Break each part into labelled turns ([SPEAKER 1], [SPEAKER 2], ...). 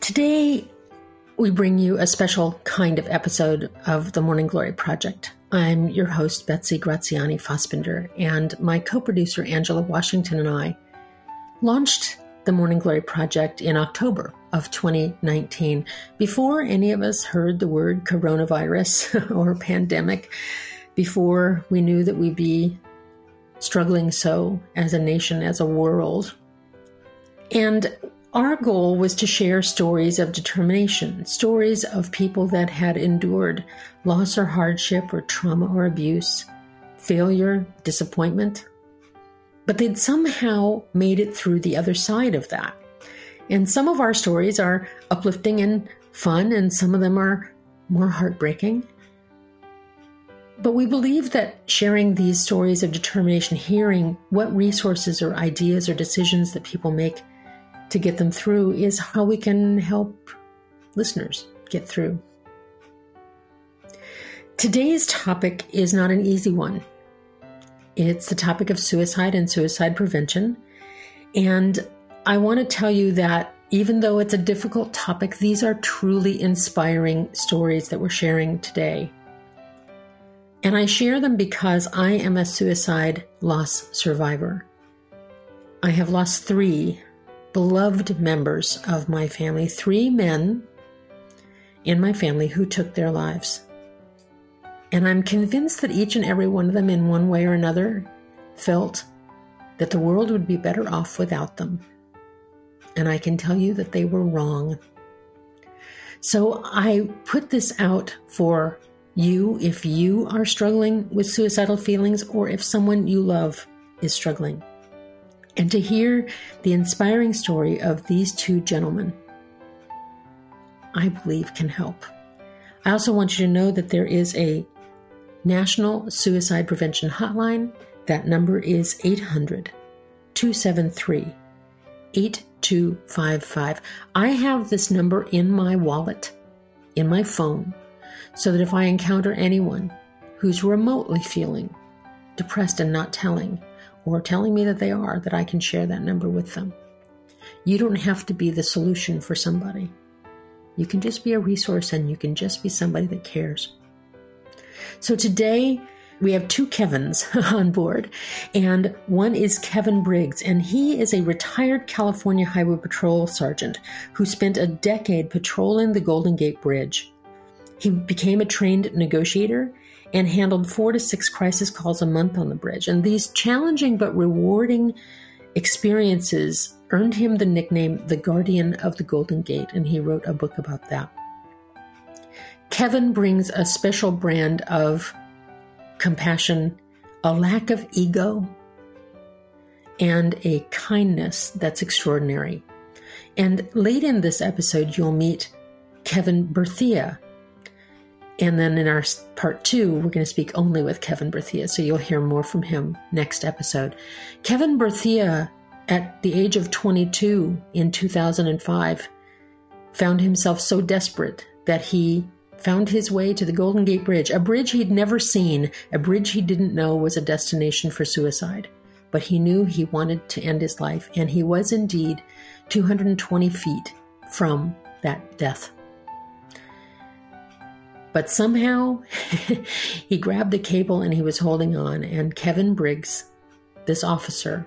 [SPEAKER 1] Today, we bring you a special kind of episode of the Morning Glory Project. I'm your host, Betsy Graziani Fasbinder, and my co producer, Angela Washington, and I launched the Morning Glory Project in October of 2019, before any of us heard the word coronavirus or pandemic, before we knew that we'd be struggling so as a nation, as a world. And our goal was to share stories of determination, stories of people that had endured loss or hardship or trauma or abuse, failure, disappointment, but they'd somehow made it through the other side of that. And some of our stories are uplifting and fun, and some of them are more heartbreaking. But we believe that sharing these stories of determination, hearing what resources or ideas or decisions that people make to get them through, is how we can help listeners get through. Today's topic is not an easy one. It's the topic of suicide and suicide prevention. And I want to tell you that even though it's a difficult topic, these are truly inspiring stories that we're sharing today. And I share them because I am a suicide loss survivor. I have lost three beloved members of my family, three men in my family who took their lives. And I'm convinced that each and every one of them, in one way or another, felt that the world would be better off without them. And I can tell you that they were wrong. So I put this out for you if you are struggling with suicidal feelings or if someone you love is struggling. And to hear the inspiring story of these two gentlemen, I believe can help. I also want you to know that there is a National Suicide Prevention Hotline. That number is 800 273 8255. I have this number in my wallet, in my phone so that if I encounter anyone who's remotely feeling depressed and not telling, or telling me that they are, that I can share that number with them. You don't have to be the solution for somebody. You can just be a resource and you can just be somebody that cares. So today, we have two Kevins on board, and one is Kevin Briggs, and he is a retired California Highway Patrol sergeant who spent a decade patrolling the Golden Gate Bridge. He became a trained negotiator and handled four to six crisis calls a month on the bridge. And these challenging but rewarding experiences earned him the nickname the Guardian of the Golden Gate, and he wrote a book about that. Kevin brings a special brand of compassion, a lack of ego, and a kindness that's extraordinary. And late in this episode, you'll meet Kevin Berthia, and then in our part two, we're going to speak only with Kevin Berthia, so you'll hear more from him next episode. Kevin Berthia, at the age of 22 in 2005, found himself so desperate that he found his way to the Golden Gate Bridge, a bridge he'd never seen, a bridge he didn't know was a destination for suicide. But he knew he wanted to end his life, and he was indeed 220 feet from that death. But somehow he grabbed the cable and he was holding on. And Kevin Briggs, this officer,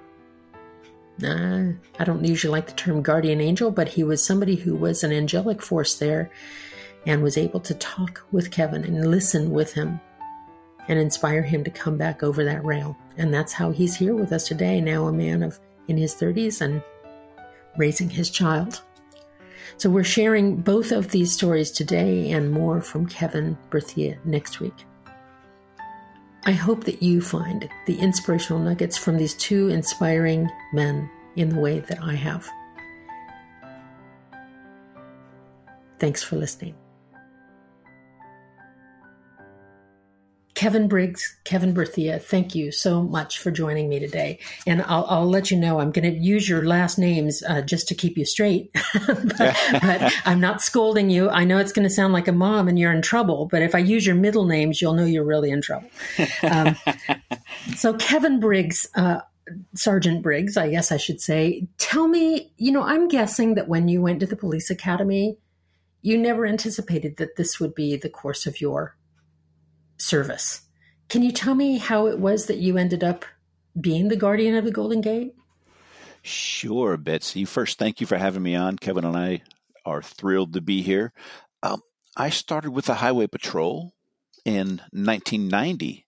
[SPEAKER 1] uh, I don't usually like the term guardian angel, but he was somebody who was an angelic force there and was able to talk with Kevin and listen with him and inspire him to come back over that rail. And that's how he's here with us today, now a man of in his 30s and raising his child. So we're sharing both of these stories today and more from Kevin Berthia next week. I hope that you find the inspirational nuggets from these two inspiring men in the way that I have. Thanks for listening. Kevin Briggs, Kevin Berthia, thank you so much for joining me today. And I'll, I'll let you know I'm going to use your last names uh, just to keep you straight. but, but, I'm not scolding you. I know it's going to sound like a mom and you're in trouble, but if I use your middle names, you'll know you're really in trouble. Um, so, Kevin Briggs, uh, Sergeant Briggs, I guess I should say, tell me, you know, I'm guessing that when you went to the police academy, you never anticipated that this would be the course of your service. Can you tell me how it was that you ended up being the guardian of the Golden Gate?
[SPEAKER 2] Sure, Betsy. First, thank you for having me on. Kevin and I are thrilled to be here. Um, I started with the Highway Patrol in 1990,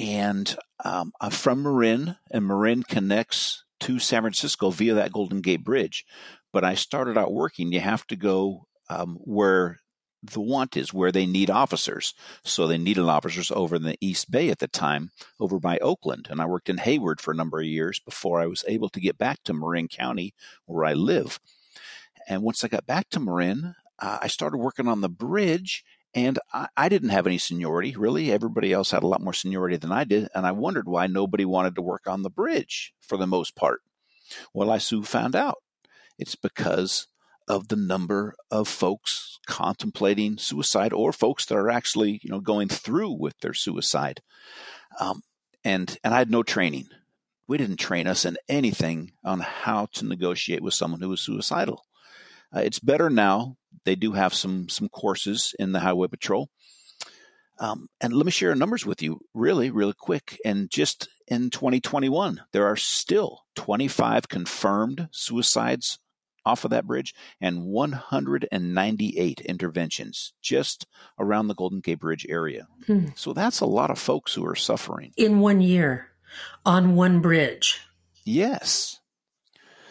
[SPEAKER 2] and um, I'm from Marin, and Marin connects to San Francisco via that Golden Gate Bridge. But I started out working. You have to go um, where the want is where they need officers. So they needed officers over in the East Bay at the time, over by Oakland. And I worked in Hayward for a number of years before I was able to get back to Marin County, where I live. And once I got back to Marin, uh, I started working on the bridge. And I, I didn't have any seniority, really. Everybody else had a lot more seniority than I did. And I wondered why nobody wanted to work on the bridge for the most part. Well, I soon found out. It's because of the number of folks contemplating suicide or folks that are actually you know going through with their suicide. Um, and and i had no training. We didn't train us in anything on how to negotiate with someone who was suicidal. Uh, it's better now. They do have some some courses in the highway patrol. Um, and let me share numbers with you really really quick. And just in 2021 there are still 25 confirmed suicides off of that bridge and 198 interventions just around the Golden Gate Bridge area. Hmm. So that's a lot of folks who are suffering.
[SPEAKER 1] In one year, on one bridge.
[SPEAKER 2] Yes.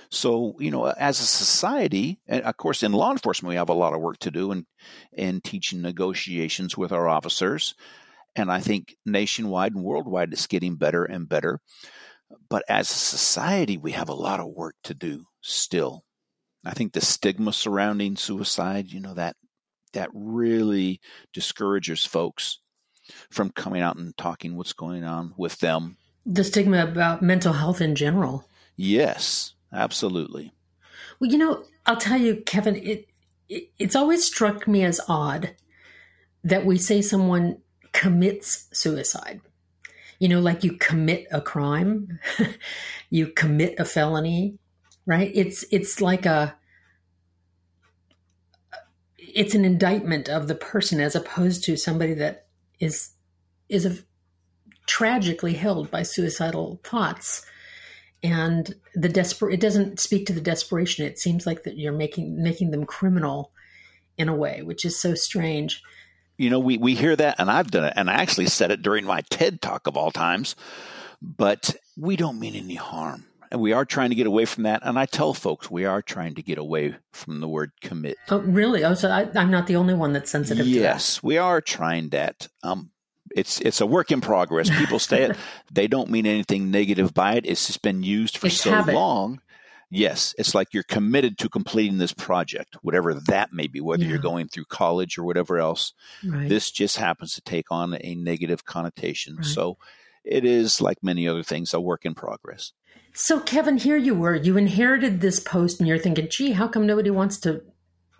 [SPEAKER 2] So, you know, as a society, and of course, in law enforcement, we have a lot of work to do in, in teaching negotiations with our officers. And I think nationwide and worldwide, it's getting better and better. But as a society, we have a lot of work to do still. I think the stigma surrounding suicide, you know, that that really discourages folks from coming out and talking what's going on with them.
[SPEAKER 1] The stigma about mental health in general.
[SPEAKER 2] Yes, absolutely.
[SPEAKER 1] Well, you know, I'll tell you, Kevin, it, it it's always struck me as odd that we say someone commits suicide. You know, like you commit a crime, you commit a felony, right? It's it's like a it's an indictment of the person as opposed to somebody that is is a, tragically held by suicidal thoughts. And the desperate it doesn't speak to the desperation. It seems like that you're making making them criminal in a way which is so strange.
[SPEAKER 2] You know we we hear that and I've done it and I actually said it during my TED talk of all times but we don't mean any harm and we are trying to get away from that. And I tell folks we are trying to get away from the word commit.
[SPEAKER 1] Oh, really? Oh, so I, am not the only one that's sensitive to that.
[SPEAKER 2] yes, we are trying that. Um, it's it's a work in progress. People say it; they don't mean anything negative by it. It's just been used for it's so habit. long. Yes, it's like you're committed to completing this project, whatever that may be, whether yeah. you're going through college or whatever else. Right. This just happens to take on a negative connotation. Right. So it is, like many other things, a work in progress.
[SPEAKER 1] So, Kevin, here you were. You inherited this post, and you're thinking, gee, how come nobody wants to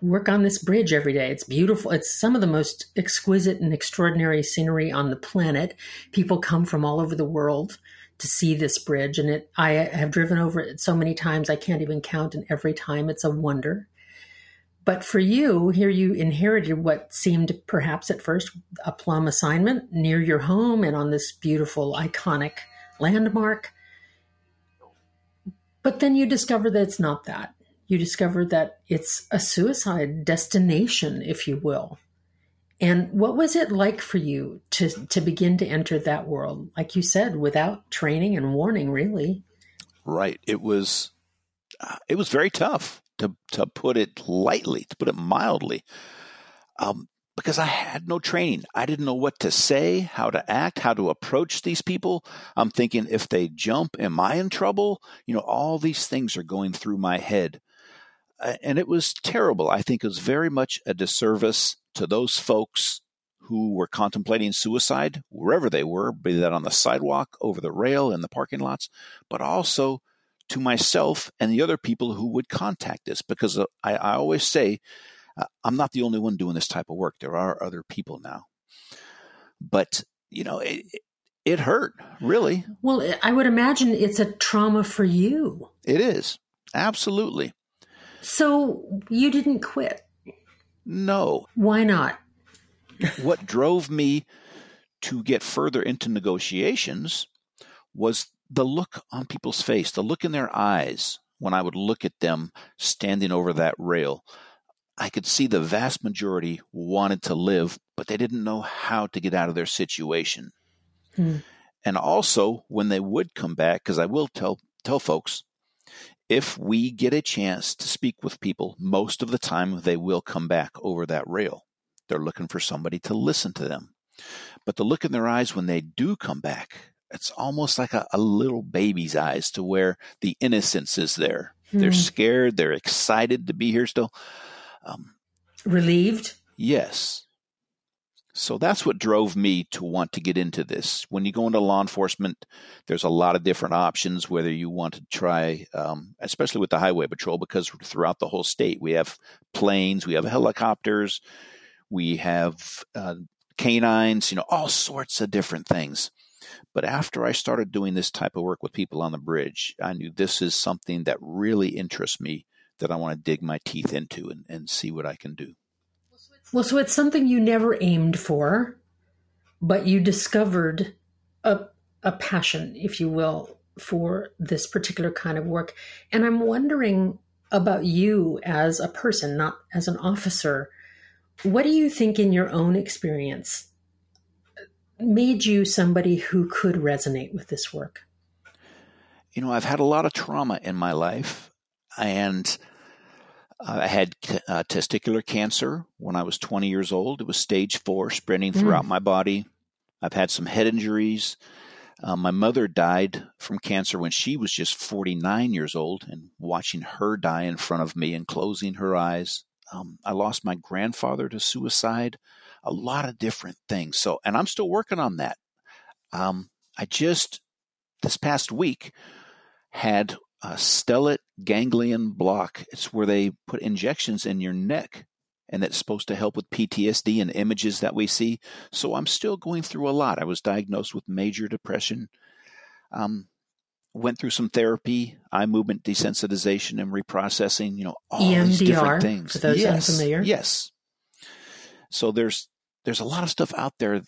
[SPEAKER 1] work on this bridge every day? It's beautiful. It's some of the most exquisite and extraordinary scenery on the planet. People come from all over the world to see this bridge, and it. I have driven over it so many times I can't even count, and every time it's a wonder. But for you, here you inherited what seemed perhaps at first a plum assignment near your home and on this beautiful, iconic landmark. But then you discover that it's not that. You discover that it's a suicide destination, if you will. And what was it like for you to, to begin to enter that world? Like you said, without training and warning, really.
[SPEAKER 2] Right. It was, uh, it was very tough to, to put it lightly, to put it mildly. Um, because I had no training. I didn't know what to say, how to act, how to approach these people. I'm thinking, if they jump, am I in trouble? You know, all these things are going through my head. And it was terrible. I think it was very much a disservice to those folks who were contemplating suicide, wherever they were, be that on the sidewalk, over the rail, in the parking lots, but also to myself and the other people who would contact us. Because I, I always say, uh, I'm not the only one doing this type of work. There are other people now. But, you know, it, It hurt, really.
[SPEAKER 1] Well, I would imagine it's a trauma for you.
[SPEAKER 2] It is. Absolutely.
[SPEAKER 1] So you didn't quit?
[SPEAKER 2] No.
[SPEAKER 1] Why not?
[SPEAKER 2] what drove me to get further into negotiations was the look on people's face, the look in their eyes when I would look at them standing over that rail. I could see the vast majority wanted to live, but they didn't know how to get out of their situation. Hmm. And also, when they would come back, because I will tell tell folks, if we get a chance to speak with people, most of the time they will come back over that rail. They're looking for somebody to listen to them. But the look in their eyes when they do come back, it's almost like a, a little baby's eyes to where the innocence is there. Hmm. They're scared, they're excited to be here still.
[SPEAKER 1] Um, Relieved?
[SPEAKER 2] Yes. So that's what drove me to want to get into this. When you go into law enforcement, there's a lot of different options, whether you want to try, um, especially with the highway patrol, because throughout the whole state, we have planes, we have helicopters, we have uh, canines, you know, all sorts of different things. But after I started doing this type of work with people on the bridge, I knew this is something that really interests me that I want to dig my teeth into and, and see what I can do.
[SPEAKER 1] Well, so it's something you never aimed for, but you discovered a, a passion, if you will, for this particular kind of work. And I'm wondering about you as a person, not as an officer. What do you think, in your own experience, made you somebody who could resonate with this work?
[SPEAKER 2] You know, I've had a lot of trauma in my life, and I had uh, testicular cancer when I was 20 years old. It was stage four, spreading hmm. throughout mm. my body. I've had some head injuries. Uh, my mother died from cancer when she was just 49 years old, and watching her die in front of me and closing her eyes. Um, I lost my grandfather to suicide. A lot of different things. So, and I'm still working on that. Um, I just this past week had a stellate ganglion block. It's where they put injections in your neck, and that's supposed to help with PTSD and images that we see. So I'm still going through a lot. I was diagnosed with major depression. Um, went through some therapy, eye movement desensitization and reprocessing. You know, all EMDR, these different things.
[SPEAKER 1] For those yes, unfamiliar,
[SPEAKER 2] yes. So there's there's a lot of stuff out there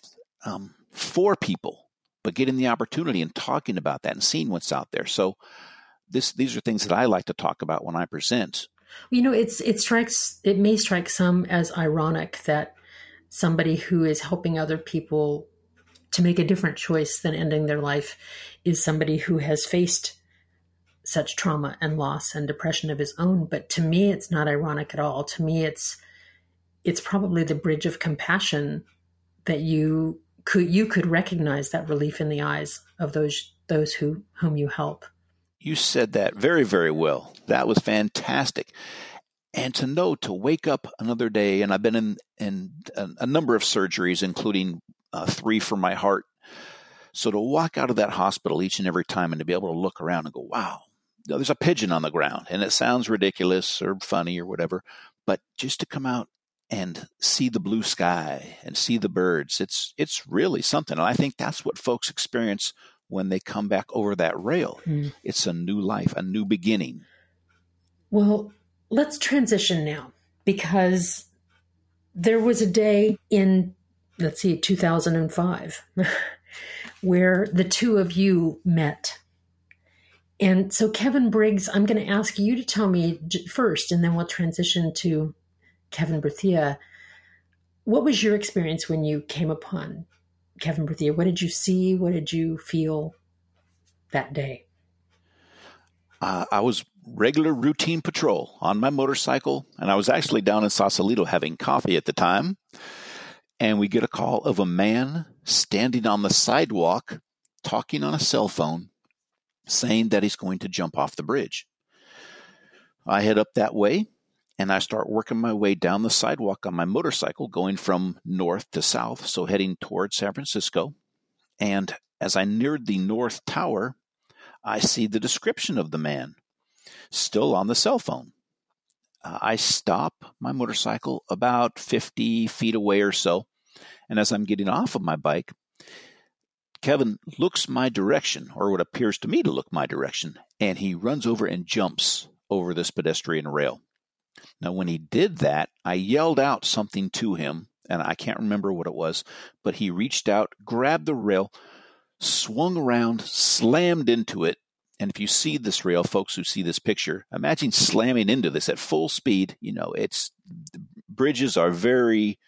[SPEAKER 2] um, for people, but getting the opportunity and talking about that and seeing what's out there. So this these are things that I like to talk about when I present.
[SPEAKER 1] You know, it's it strikes it may strike some as ironic that somebody who is helping other people to make a different choice than ending their life is somebody who has faced such trauma and loss and depression of his own but to me it's not ironic at all to me it's it's probably the bridge of compassion that you could you could recognize that relief in the eyes of those those who whom you help
[SPEAKER 2] you said that very, very well. That was fantastic. And to know to wake up another day, and I've been in, in a, number of surgeries, including uh, three for my heart. So to walk out of that hospital each and every time and to be able to look around and go, wow, there's a pigeon on the ground. And it sounds ridiculous or funny or whatever, but just to come out and see the blue sky and see the birds, it's it's really something. And I think that's what folks experience when they come back over that rail. Mm. It's a new life, a new beginning.
[SPEAKER 1] Well, let's transition now because there was a day in, let's see, 2005 where the two of you met. And so, Kevin Briggs, I'm going to ask you to tell me first, and then we'll transition to Kevin Berthia. What was your experience when you came upon Kevin Berthia, what did you see? What did you feel that day?
[SPEAKER 2] Uh, I was regular routine patrol on my motorcycle, and I was actually down in Sausalito having coffee at the time. And we get a call of a man standing on the sidewalk talking on a cell phone saying that he's going to jump off the bridge. I head up that way and I start working my way down the sidewalk on my motorcycle, going from north to south, so heading towards San Francisco. And as I neared the North Tower, I see the description of the man still on the cell phone. Uh, I stop my motorcycle about 50 feet away or so. And as I'm getting off of my bike, Kevin looks my direction, or what appears to me to look my direction, and he runs over and jumps over this pedestrian rail. Now, when he did that, I yelled out something to him, and I can't remember what it was, but he reached out, grabbed the rail, swung around, slammed into it. And if you see this rail, folks who see this picture, imagine slamming into this at full speed. You know, it's bridges are very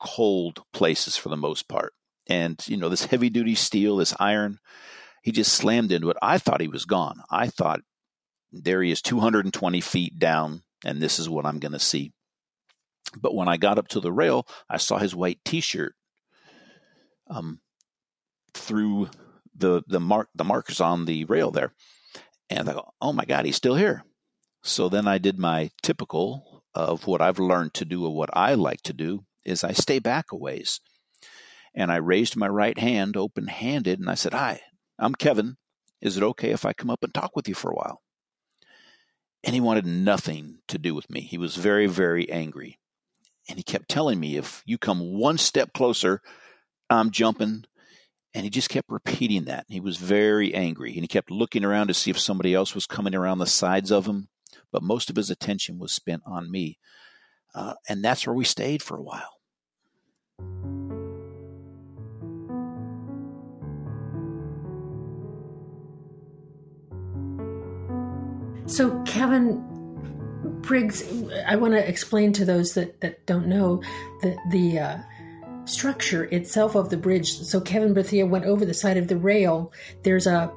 [SPEAKER 2] cold places for the most part. And, you know, this heavy duty steel, this iron, he just slammed into it. I thought he was gone. I thought there he is 220 feet down, and this is what I'm going to see. But when I got up to the rail, I saw his white T-shirt um, through the the mark the markers on the rail there, and I go, "Oh my God, he's still here!" So then I did my typical of what I've learned to do, or what I like to do, is I stay back a ways, and I raised my right hand, open handed, and I said, "Hi, I'm Kevin. Is it okay if I come up and talk with you for a while?" And he wanted nothing to do with me. He was very, very angry. And he kept telling me, if you come one step closer, I'm jumping. And he just kept repeating that. He was very angry. And he kept looking around to see if somebody else was coming around the sides of him. But most of his attention was spent on me. Uh, and that's where we stayed for a while.
[SPEAKER 1] So, Kevin Briggs, I want to explain to those that, that don't know that the uh, structure itself of the bridge. So, Kevin Berthia went over the side of the rail. There's a,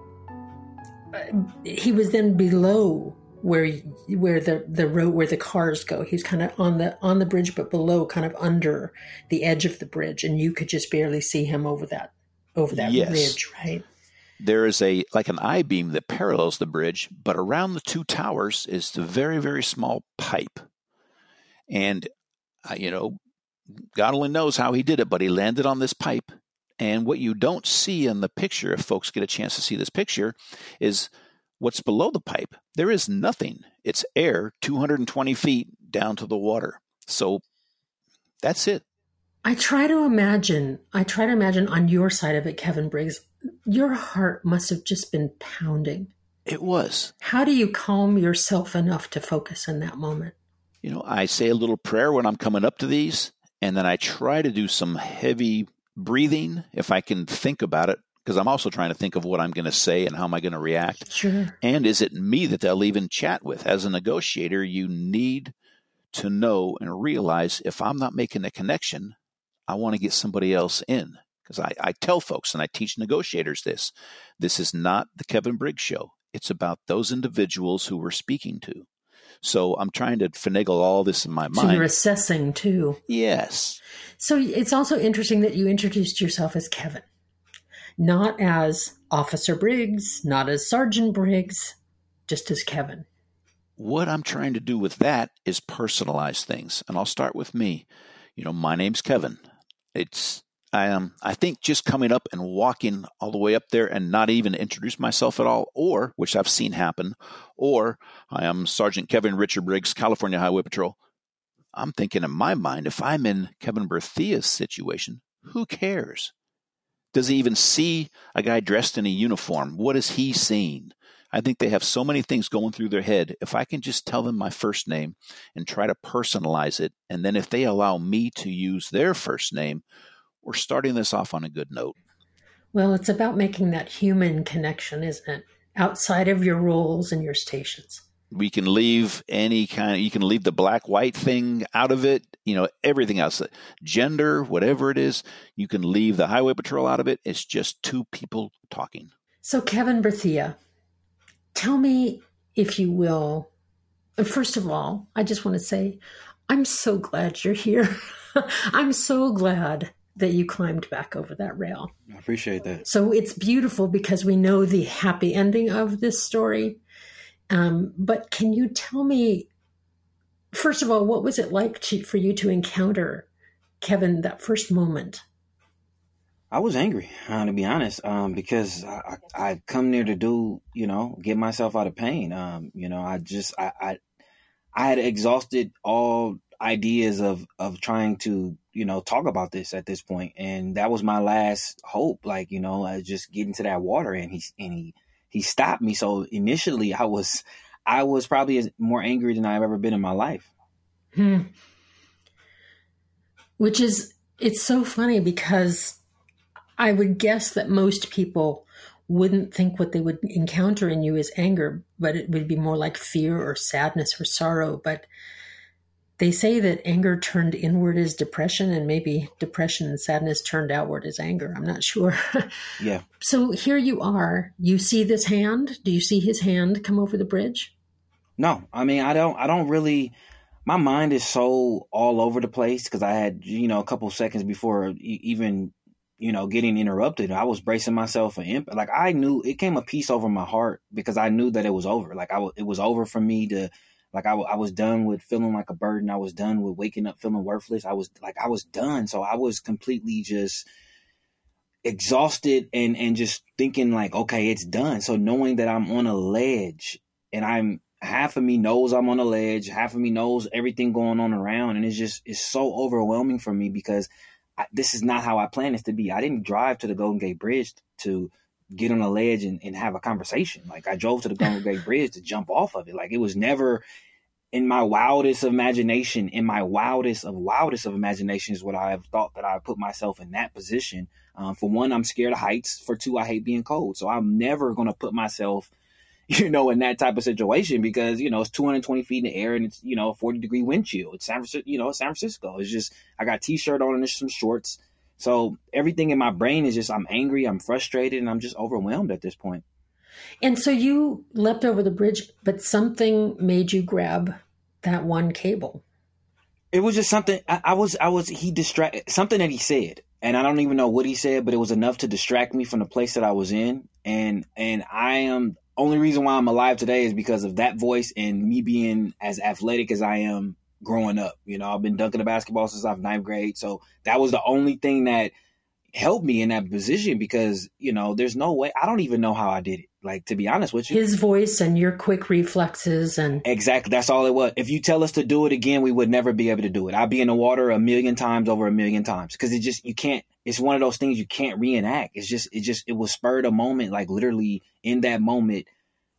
[SPEAKER 1] uh, he was then below where where the the road where the cars go. He was kind of on the on the bridge, but below, kind of under the edge of the bridge, and you could just barely see him over that over that yes. ridge, right?
[SPEAKER 2] There is a like an I beam that parallels the bridge, but around the two towers is the very very small pipe, and uh, you know, God only knows how he did it, but he landed on this pipe. And what you don't see in the picture, if folks get a chance to see this picture, is what's below the pipe. There is nothing. It's air 220 feet down to the water. So that's it.
[SPEAKER 1] I try to imagine, I try to imagine on your side of it, Kevin Briggs, your heart must have just been pounding.
[SPEAKER 2] It was.
[SPEAKER 1] How do you calm yourself enough to focus in that moment?
[SPEAKER 2] You know, I say a little prayer when I'm coming up to these, and then I try to do some heavy breathing if I can think about it, because I'm also trying to think of what I'm going to say and how am I going to react.
[SPEAKER 1] Sure.
[SPEAKER 2] And is it me that they'll even chat with? As a negotiator, you need to know and realize if I'm not making a connection, I want to get somebody else in because I, I tell folks and I teach negotiators this this is not the Kevin Briggs show. It's about those individuals who we're speaking to. So I'm trying to finagle all this in my
[SPEAKER 1] so
[SPEAKER 2] mind.
[SPEAKER 1] You're assessing too.
[SPEAKER 2] Yes.
[SPEAKER 1] So it's also interesting that you introduced yourself as Kevin, not as Officer Briggs, not as Sergeant Briggs, just as Kevin.
[SPEAKER 2] What I'm trying to do with that is personalize things. And I'll start with me. You know, my name's Kevin. It's um, I think just coming up and walking all the way up there and not even introduce myself at all, or which I've seen happen, or I am Sergeant Kevin Richard Briggs, California Highway Patrol. I'm thinking in my mind, if I'm in Kevin Berthia's situation, who cares? Does he even see a guy dressed in a uniform? What is he seeing? I think they have so many things going through their head. If I can just tell them my first name and try to personalize it, and then if they allow me to use their first name, we're starting this off on a good note.
[SPEAKER 1] Well, it's about making that human connection, isn't it? Outside of your roles and your stations.
[SPEAKER 2] We can leave any kind of, you can leave the black white thing out of it, you know, everything else, gender, whatever it is, you can leave the highway patrol out of it. It's just two people talking.
[SPEAKER 1] So, Kevin Berthia, tell me, if you will, first of all, I just want to say, I'm so glad you're here. I'm so glad that you climbed back over that rail.
[SPEAKER 3] I appreciate that.
[SPEAKER 1] So it's beautiful because we know the happy ending of this story. Um, but can you tell me, first of all, what was it like to, for you to encounter Kevin that first moment?
[SPEAKER 3] I was angry, uh, to be honest, um, because I, I, I come there to do, you know, get myself out of pain. Um, you know, I just, I, I, I had exhausted all ideas of of trying to you know talk about this at this point and that was my last hope like you know uh, just getting to that water and he and he he stopped me. So initially i was i was probably more angry than i've ever been in my life.
[SPEAKER 1] Hmm. which is it's so funny because i would guess that most people wouldn't think what they would encounter in you is anger but it would be more like fear or sadness or sorrow. But they say that anger turned inward is depression, and maybe depression and sadness turned outward is anger. I'm not sure.
[SPEAKER 3] yeah.
[SPEAKER 1] So here you are. You see this hand. Do you see his hand come over the bridge?
[SPEAKER 3] No, I mean I don't. I don't really. My mind is so all over the place because I had you know a couple seconds before even you know getting interrupted. I was bracing myself for imp. Like I knew it came a peace over my heart because I knew that it was over. Like I w- it was over for me to like I, I was done with feeling like a burden. I was done with waking up feeling worthless. I was like I was done. So I was completely just exhausted and and just thinking like, okay, it's done. So knowing that I'm on a ledge and I'm half of me knows I'm on a ledge, half of me knows everything going on around, and it's just it's so overwhelming for me because I, this is not how I planned this to be. I didn't drive to the Golden Gate Bridge to get on a ledge and, and have a conversation. Like I drove to the Golden Gate Bridge to jump off of it. Like it was never in my wildest imagination, in my wildest of wildest of imaginations, what I have thought that I put myself in that position. Um, for one, I'm scared of heights. For two, I hate being cold. So I'm never going to put myself, you know, in that type of situation because, you know, it's 220 feet in the air and it's, you know, 40 degree wind chill. It's San Francisco, you know, San Francisco. It's just, I got t-shirt on and some shorts. So everything in my brain is just I'm angry, I'm frustrated, and I'm just overwhelmed at this point.
[SPEAKER 1] And so you leapt over the bridge, but something made you grab that one cable.
[SPEAKER 3] It was just something I, I was I was he distract something that he said. And I don't even know what he said, but it was enough to distract me from the place that I was in. And and I am only reason why I'm alive today is because of that voice and me being as athletic as I am growing up. You know, I've been dunking the basketball since I was ninth grade. So that was the only thing that helped me in that position because, you know, there's no way I don't even know how I did it. Like to be honest with you.
[SPEAKER 1] His voice and your quick reflexes and
[SPEAKER 3] Exactly. That's all it was. If you tell us to do it again, we would never be able to do it. I'd be in the water a million times over a million times. Cause it just you can't it's one of those things you can't reenact. It's just it just it was spurred a moment, like literally in that moment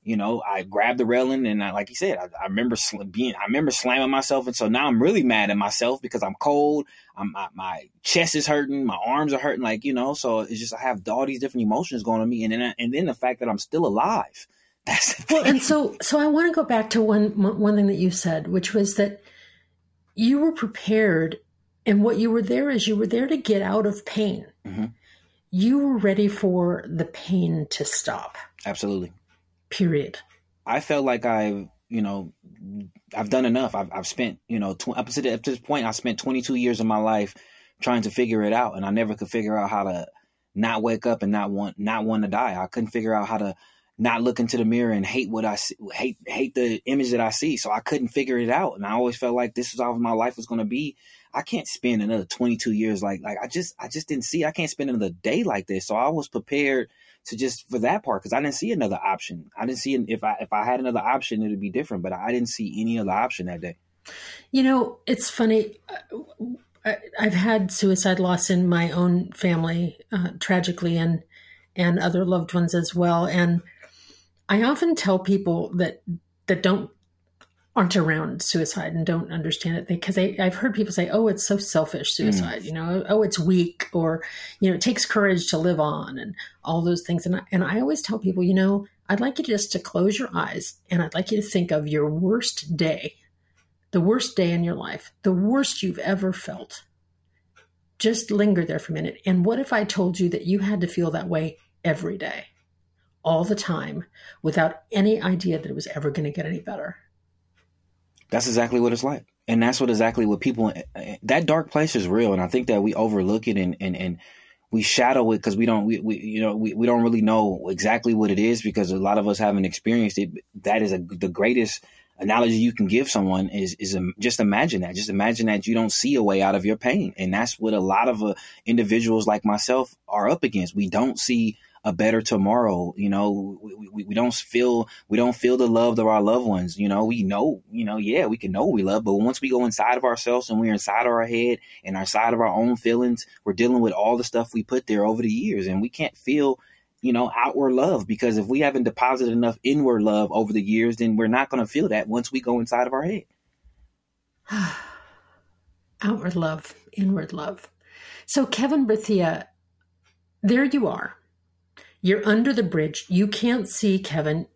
[SPEAKER 3] you know, I grabbed the railing and I, like you said, I, I remember sl- being, I remember slamming myself. And so now I'm really mad at myself because I'm cold. I'm, my, my chest is hurting. My arms are hurting. Like, you know, so it's just, I have all these different emotions going on me. And then, and then the fact that I'm still alive. That's
[SPEAKER 1] well, and so, so I want to go back to one, one thing that you said, which was that you were prepared and what you were there is you were there to get out of pain. Mm-hmm. You were ready for the pain to stop.
[SPEAKER 3] Absolutely
[SPEAKER 1] period.
[SPEAKER 3] I felt like I've, you know, I've done enough. I've, I've spent, you know, tw- up to this point, I spent 22 years of my life trying to figure it out, and I never could figure out how to not wake up and not want not want to die. I couldn't figure out how to not look into the mirror and hate what I see, hate hate the image that I see. So I couldn't figure it out, and I always felt like this is how my life was going to be. I can't spend another 22 years like like I just I just didn't see I can't spend another day like this. So I was prepared to just for that part because I didn't see another option. I didn't see if I if I had another option, it'd be different. But I didn't see any other option that day.
[SPEAKER 1] You know, it's funny. I've had suicide loss in my own family, uh, tragically, and and other loved ones as well. And I often tell people that that don't aren't around suicide and don't understand it because I've heard people say, "Oh, it's so selfish suicide," mm. you know, "Oh, it's weak," or you know, "It takes courage to live on," and all those things. And I, and I always tell people, you know, I'd like you just to close your eyes and I'd like you to think of your worst day, the worst day in your life, the worst you've ever felt. Just linger there for a minute. And what if I told you that you had to feel that way every day, all the time, without any idea that it was ever going to get any better?
[SPEAKER 3] That's exactly what it's like. And that's what exactly what people that dark place is real. And I think that we overlook it and and, and we shadow it because we don't we, we you know we, we don't really know exactly what it is because a lot of us haven't experienced it. That is a, the greatest analogy you can give someone is is just imagine that. Just imagine that you don't see a way out of your pain, and that's what a lot of uh, individuals like myself are up against. We don't see a better tomorrow. You know, we, we, we, don't feel we don't feel the love of our loved ones. You know, we know, you know, yeah, we can know we love, but once we go inside of ourselves and we're inside of our head and our side of our own feelings, we're dealing with all the stuff we put there over the years, and we can't feel. You know, outward love, because if we haven't deposited enough inward love over the years, then we're not going to feel that once we go inside of our head.
[SPEAKER 1] outward love, inward love. So, Kevin Berthia, there you are. You're under the bridge. You can't see Kevin.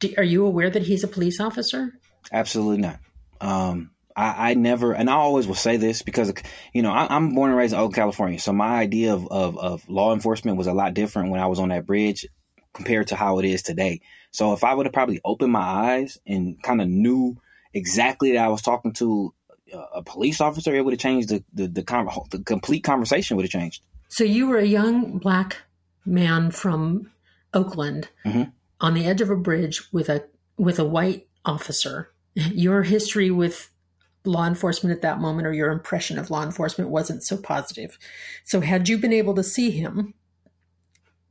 [SPEAKER 1] Do, are you aware that he's a police officer?
[SPEAKER 3] Absolutely not. Um, I, I, never, and I always will say this because, you know, I, am born and raised in Oakland, California. So my idea of, of, of law enforcement was a lot different when I was on that bridge compared to how it is today. So if I would have probably opened my eyes and kind of knew exactly that I was talking to a police officer, it would have changed the the, the, com- the complete conversation would have changed.
[SPEAKER 1] So you were a young black man from Oakland mm-hmm. on the edge of a bridge with a with a white officer. Your history with law enforcement at that moment or your impression of law enforcement wasn't so positive. So had you been able to see him,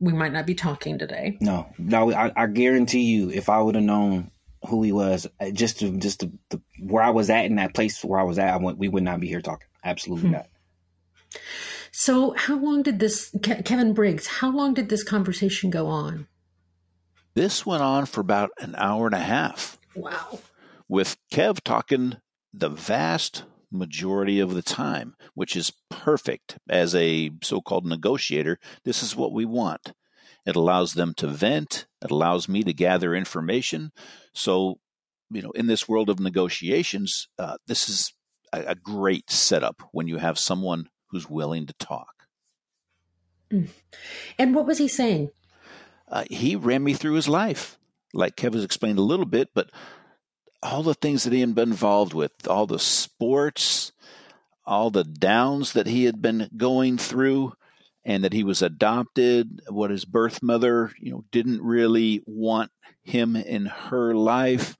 [SPEAKER 1] we might not be talking today.
[SPEAKER 3] No, no, I, I guarantee you, if I would have known who he was, uh, just to, just to, the, where I was at in that place where I was at, I went, we would not be here talking. Absolutely hmm. not.
[SPEAKER 1] So, how long did this, Kevin Briggs, how long did this conversation go on?
[SPEAKER 2] This went on for about an hour and a half.
[SPEAKER 1] Wow.
[SPEAKER 2] With Kev talking the vast majority of the time, which is perfect as a so called negotiator. This is what we want. It allows them to vent, it allows me to gather information. So, you know, in this world of negotiations, uh, this is a, a great setup when you have someone who's willing to talk.
[SPEAKER 1] Mm. And what was he saying?
[SPEAKER 2] Uh, he ran me through his life, like Kevin's explained a little bit, but all the things that he had been involved with, all the sports, all the downs that he had been going through, and that he was adopted, what his birth mother, you know, didn't really want him in her life,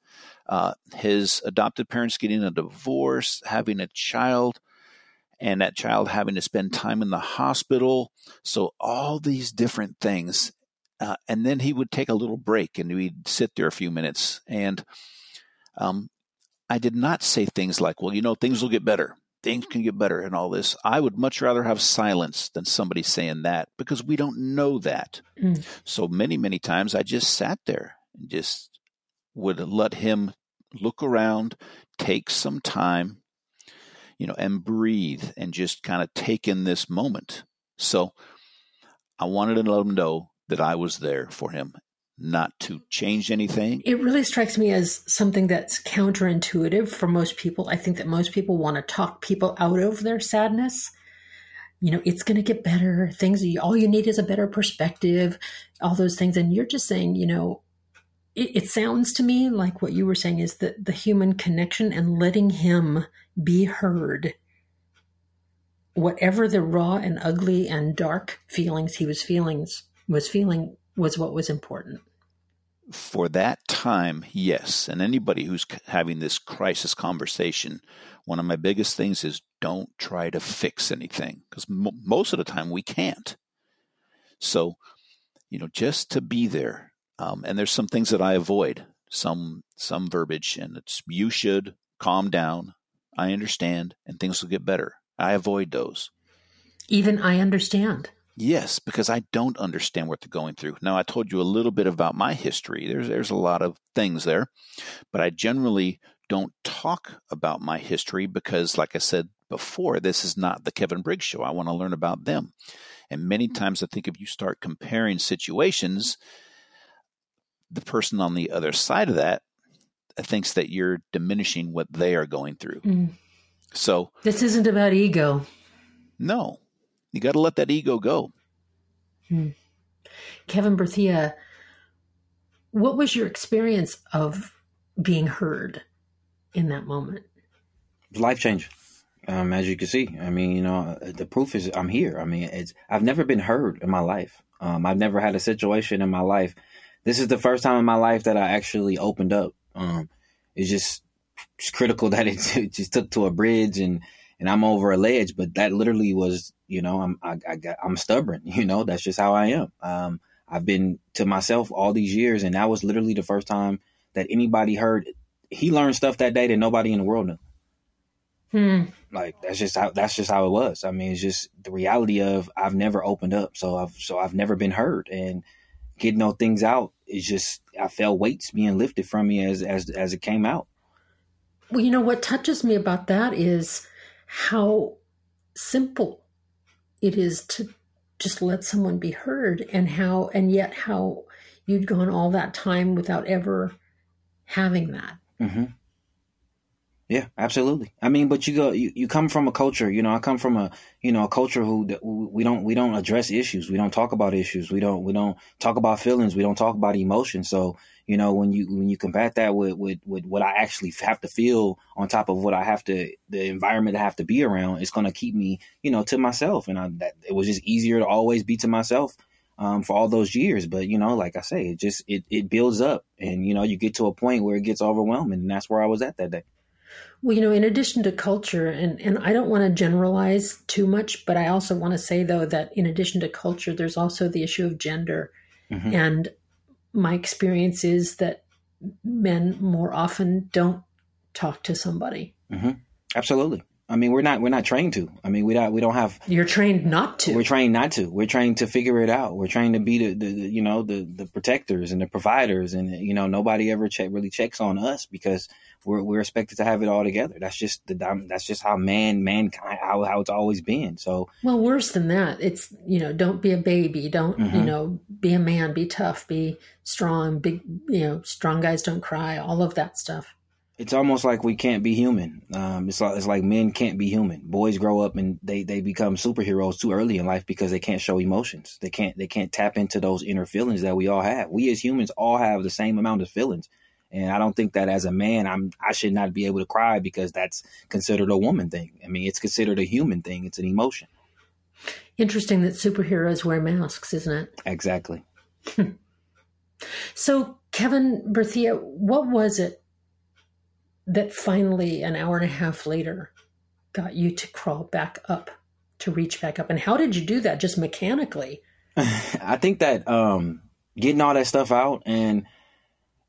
[SPEAKER 2] uh, his adopted parents getting a divorce, having a child, and that child having to spend time in the hospital. So all these different things. Uh, and then he would take a little break and we'd sit there a few minutes. And um, I did not say things like, well, you know, things will get better. Things can get better and all this. I would much rather have silence than somebody saying that because we don't know that. Mm. So many, many times I just sat there and just would let him look around, take some time, you know, and breathe and just kind of take in this moment. So I wanted to let him know that I was there for him, not to change anything.
[SPEAKER 1] It really strikes me as something that's counterintuitive for most people. I think that most people want to talk people out of their sadness. You know, it's going to get better. Things, all you need is a better perspective, all those things. And you're just saying, you know, it, it sounds to me like what you were saying is that the human connection and letting him be heard. Whatever the raw and ugly and dark feelings he was feelings was feeling was what was important.
[SPEAKER 2] For that time, yes. And anybody who's having this crisis conversation, one of my biggest things is don't try to fix anything because m- most of the time we can't. So, you know, just to be there. Um, and there's some things that I avoid, some some verbiage, and it's you should calm down. I understand, and things will get better. I avoid those.
[SPEAKER 1] Even I understand.
[SPEAKER 2] Yes, because I don't understand what they're going through. Now, I told you a little bit about my history. There's there's a lot of things there, but I generally don't talk about my history because, like I said before, this is not the Kevin Briggs show. I want to learn about them. And many times I think if you start comparing situations, the person on the other side of that thinks that you're diminishing what they are going through. Mm. So
[SPEAKER 1] this isn't about ego.
[SPEAKER 2] No, you got to let that ego go.
[SPEAKER 1] Hmm. Kevin Berthia, what was your experience of being heard in that moment?
[SPEAKER 3] Life change. Um, as you can see, I mean, you know, the proof is I'm here. I mean, it's I've never been heard in my life. Um, I've never had a situation in my life. This is the first time in my life that I actually opened up. Um, it's just it's critical that it, it just took to a bridge and and I'm over a ledge, but that literally was, you know, I'm I, I got, I'm stubborn, you know, that's just how I am. Um, I've been to myself all these years, and that was literally the first time that anybody heard. He learned stuff that day that nobody in the world knew.
[SPEAKER 1] Hmm.
[SPEAKER 3] Like that's just how that's just how it was. I mean, it's just the reality of I've never opened up, so I've so I've never been heard, and getting those things out is just I felt weights being lifted from me as as as it came out.
[SPEAKER 1] Well, you know what touches me about that is how simple it is to just let someone be heard and how and yet how you'd gone all that time without ever having that
[SPEAKER 3] mm-hmm. Yeah absolutely. I mean but you go you, you come from a culture you know i come from a you know a culture who we don't we don't address issues. We don't talk about issues. We don't we don't talk about feelings. We don't talk about emotions. So you know when you when you combat that with with, with what i actually have to feel on top of what i have to the environment i have to be around it's going to keep me you know to myself. And I, that it was just easier to always be to myself um, for all those years. But you know like i say it just it, it builds up. And you know you get to a point where it gets overwhelming. And that's where i was at that day
[SPEAKER 1] well, you know, in addition to culture, and, and I don't want to generalize too much, but I also want to say, though, that in addition to culture, there's also the issue of gender. Mm-hmm. And my experience is that men more often don't talk to somebody.
[SPEAKER 3] Mm-hmm. Absolutely. I mean, we're not we're not trained to. I mean, we don't we don't have.
[SPEAKER 1] You're trained not to.
[SPEAKER 3] We're trained not to. We're trained to figure it out. We're trained to be the, the, the you know the the protectors and the providers, and you know nobody ever check really checks on us because we're we're expected to have it all together. That's just the that's just how man mankind how how it's always been. So
[SPEAKER 1] well, worse than that, it's you know don't be a baby, don't mm-hmm. you know be a man, be tough, be strong, big you know strong guys don't cry, all of that stuff
[SPEAKER 3] it's almost like we can't be human. Um, it's like it's like men can't be human. Boys grow up and they they become superheroes too early in life because they can't show emotions. They can't they can't tap into those inner feelings that we all have. We as humans all have the same amount of feelings, and I don't think that as a man I'm I should not be able to cry because that's considered a woman thing. I mean, it's considered a human thing. It's an emotion.
[SPEAKER 1] Interesting that superheroes wear masks, isn't it?
[SPEAKER 3] Exactly.
[SPEAKER 1] so, Kevin Berthia, what was it that finally, an hour and a half later, got you to crawl back up, to reach back up? And how did you do that? Just mechanically?
[SPEAKER 3] I think that um, getting all that stuff out and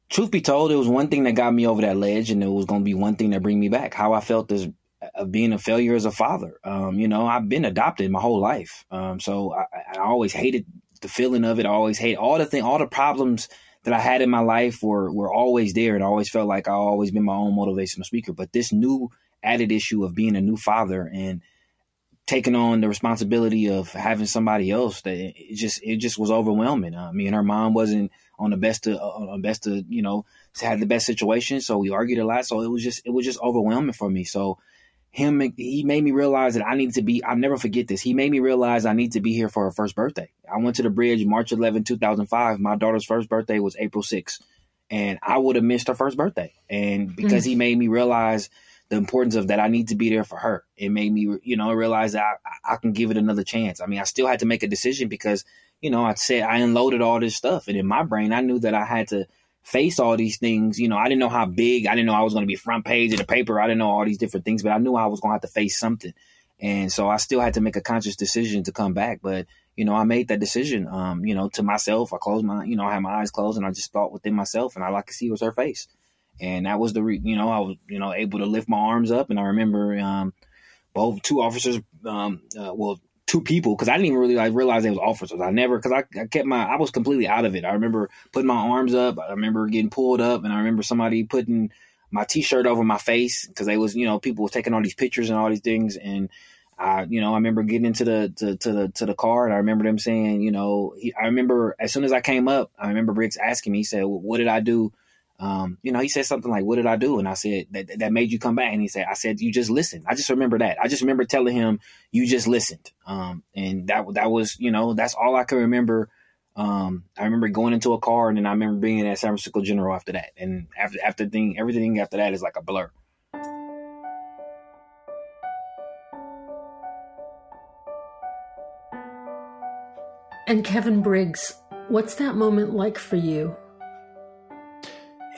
[SPEAKER 3] truth be told, it was one thing that got me over that ledge, and it was going to be one thing that bring me back. How I felt as of being a failure as a father. Um, you know, I've been adopted my whole life, um, so I, I, always hated the feeling of it. I always hate all the thing, all the problems that I had in my life were were always there, and always felt like I always been my own motivational speaker. But this new added issue of being a new father and taking on the responsibility of having somebody else that it just it just was overwhelming. Uh, I mean, her mom wasn't on the best of on best of you know had the best situation, so we argued a lot. So it was just it was just overwhelming for me. So him he made me realize that I need to be I'll never forget this. He made me realize I need to be here for her first birthday. I went to the bridge March 11, 2005. My daughter's first birthday was April 6th. And I would have missed her first birthday. And because mm he made me realize the importance of that I need to be there for her. It made me, you know, realize that I, I can give it another chance. I mean, I still had to make a decision because, you know, I said I unloaded all this stuff. And in my brain, I knew that I had to face all these things. You know, I didn't know how big, I didn't know I was going to be front page of the paper. I didn't know all these different things, but I knew I was going to have to face something. And so I still had to make a conscious decision to come back. But, you know, I made that decision, um, you know, to myself. I closed my, you know, I had my eyes closed and I just thought within myself and all I could see was her face. And that was the, re- you know, I was, you know, able to lift my arms up. And I remember, um, both two officers, um, uh, well, two people because I didn't even really like realize they was officers. I never because I, I kept my I was completely out of it. I remember putting my arms up. I remember getting pulled up, and I remember somebody putting my T-shirt over my face because they was you know people was taking all these pictures and all these things, and I you know I remember getting into the to, to the to the car, and I remember them saying you know he, I remember as soon as I came up, I remember Briggs asking me, he said, well, "What did I do?" Um, you know, he said something like, "What did I do?" And I said, "That that made you come back." And he said, "I said you just listened." I just remember that. I just remember telling him, "You just listened," um, and that that was, you know, that's all I can remember. Um, I remember going into a car, and then I remember being at San Francisco General after that. And after after thing, everything after that is like a blur.
[SPEAKER 1] And Kevin Briggs, what's that moment like for you?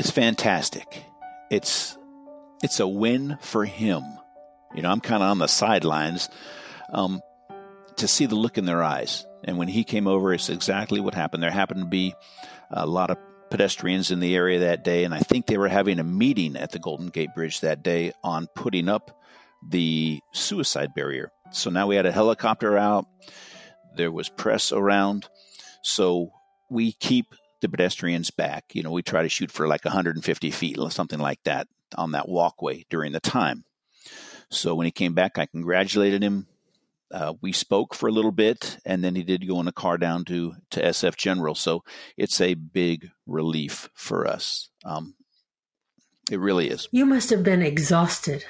[SPEAKER 2] It's fantastic. It's it's a win for him. You know, I'm kind of on the sidelines um, to see the look in their eyes, And when he came over, it's exactly what happened. There happened to be a lot of pedestrians in the area that day, and I think they were having a meeting at the Golden Gate Bridge that day on putting up the suicide barrier. So now we had a helicopter out, there was press around. So we keep the pedestrians back. You know, we try to shoot for like 150 feet, something like that, on that walkway during the time. So when he came back, I congratulated him. Uh, we spoke for a little bit, and then he did go in a car down to to SF General. So it's a big relief for us. Um, it really is.
[SPEAKER 1] You must have been exhausted.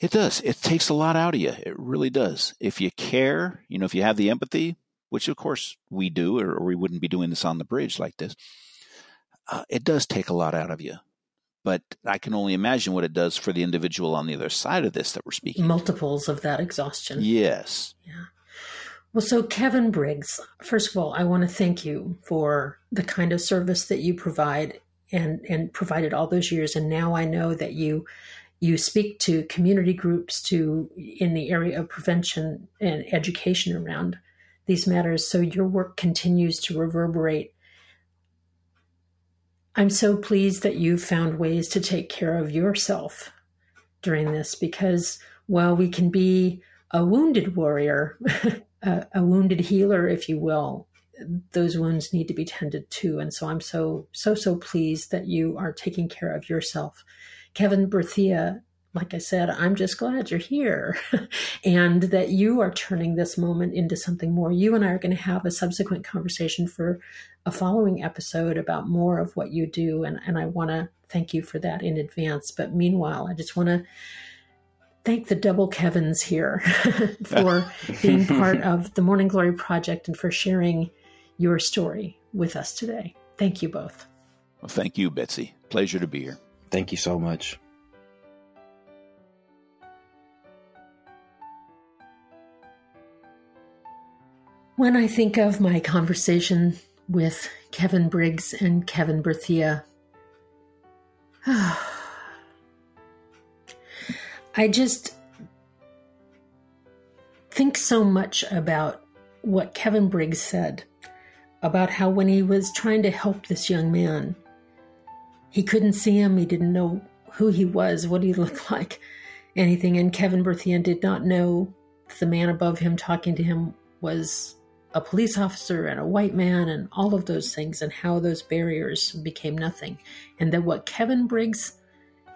[SPEAKER 2] It does. It takes a lot out of you. It really does. If you care, you know, if you have the empathy, which of course we do, or, or we wouldn't be doing this on the bridge like this, uh, it does take a lot out of you. But I can only imagine what it does for the individual on the other side of this that we're speaking.
[SPEAKER 1] Multiples of that exhaustion.
[SPEAKER 2] Yes.
[SPEAKER 1] Yeah. Well, so Kevin Briggs, first of all, I want to thank you for the kind of service that you provide and and provided all those years. And now I know that you you speak to community groups to in the area of prevention and education around these matters. So your work continues to reverberate. I'm so pleased that you found ways to take care of yourself during this because while we can be a wounded warrior, a, a wounded healer, if you will, those wounds need to be tended to. And so I'm so, so, so pleased that you are taking care of yourself. Kevin Berthia like I said, I'm just glad you're here and that you are turning this moment into something more. You and I are going to have a subsequent conversation for a following episode about more of what you do. And, and I want to thank you for that in advance. But meanwhile, I just want to thank the double Kevins here for being part of the Morning Glory Project and for sharing your story with us today. Thank you both.
[SPEAKER 2] Well, thank you, Betsy. Pleasure to be here.
[SPEAKER 3] Thank you so much.
[SPEAKER 1] When I think of my conversation with Kevin Briggs and Kevin Berthia, I just think so much about what Kevin Briggs said about how when he was trying to help this young man, he couldn't see him, he didn't know who he was, what he looked like, anything. And Kevin Berthia did not know the man above him talking to him was a police officer and a white man and all of those things and how those barriers became nothing. And that what Kevin Briggs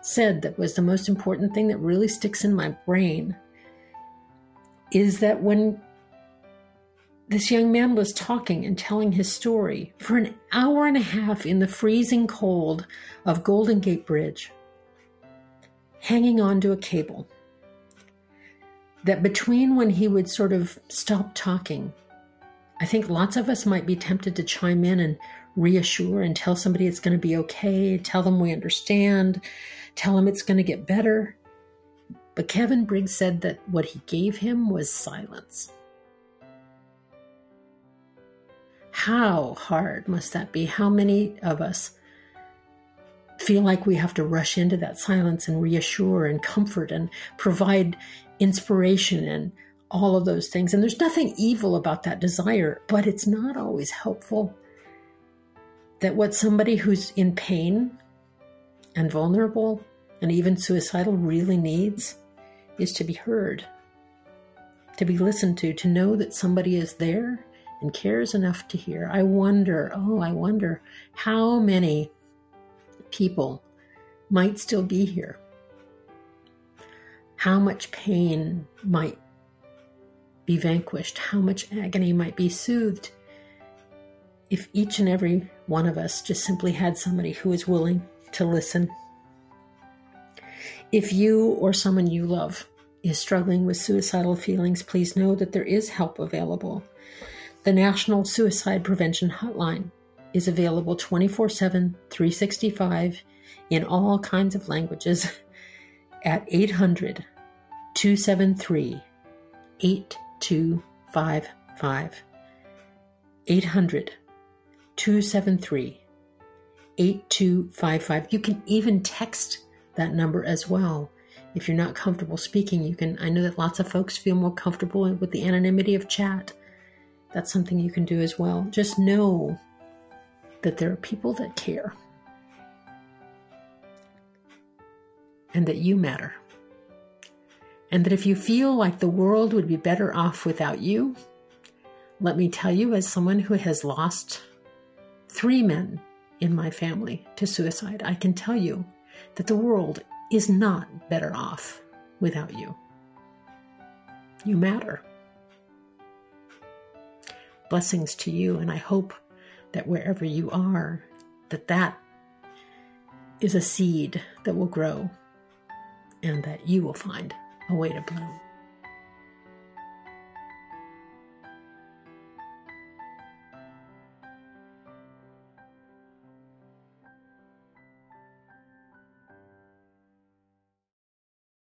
[SPEAKER 1] said that was the most important thing that really sticks in my brain is that when this young man was talking and telling his story for an hour and a half in the freezing cold of Golden Gate Bridge, hanging onto a cable. That between when he would sort of stop talking I think lots of us might be tempted to chime in and reassure and tell somebody it's going to be okay, tell them we understand, tell them it's going to get better. But Kevin Briggs said that what he gave him was silence. How hard must that be? How many of us feel like we have to rush into that silence and reassure and comfort and provide inspiration and all of those things. And there's nothing evil about that desire, but it's not always helpful that what somebody who's in pain and vulnerable and even suicidal really needs is to be heard, to be listened to, to know that somebody is there and cares enough to hear. I wonder, oh, I wonder how many people might still be here. How much pain might be vanquished, how much agony might be soothed if each and every one of us just simply had somebody who is willing to listen. If you or someone you love is struggling with suicidal feelings, please know that there is help available. The National Suicide Prevention Hotline is available 24 7, 365 in all kinds of languages at 800 273 8255. 800 273 8255. You can even text that number as well. If you're not comfortable speaking, you can. I know that lots of folks feel more comfortable with the anonymity of chat. That's something you can do as well. Just know that there are people that care and that you matter. And that if you feel like the world would be better off without you, let me tell you, as someone who has lost three men in my family to suicide, I can tell you that the world is not better off without you. You matter. Blessings to you, and I hope that wherever you are, that that is a seed that will grow and that you will find a way to bloom.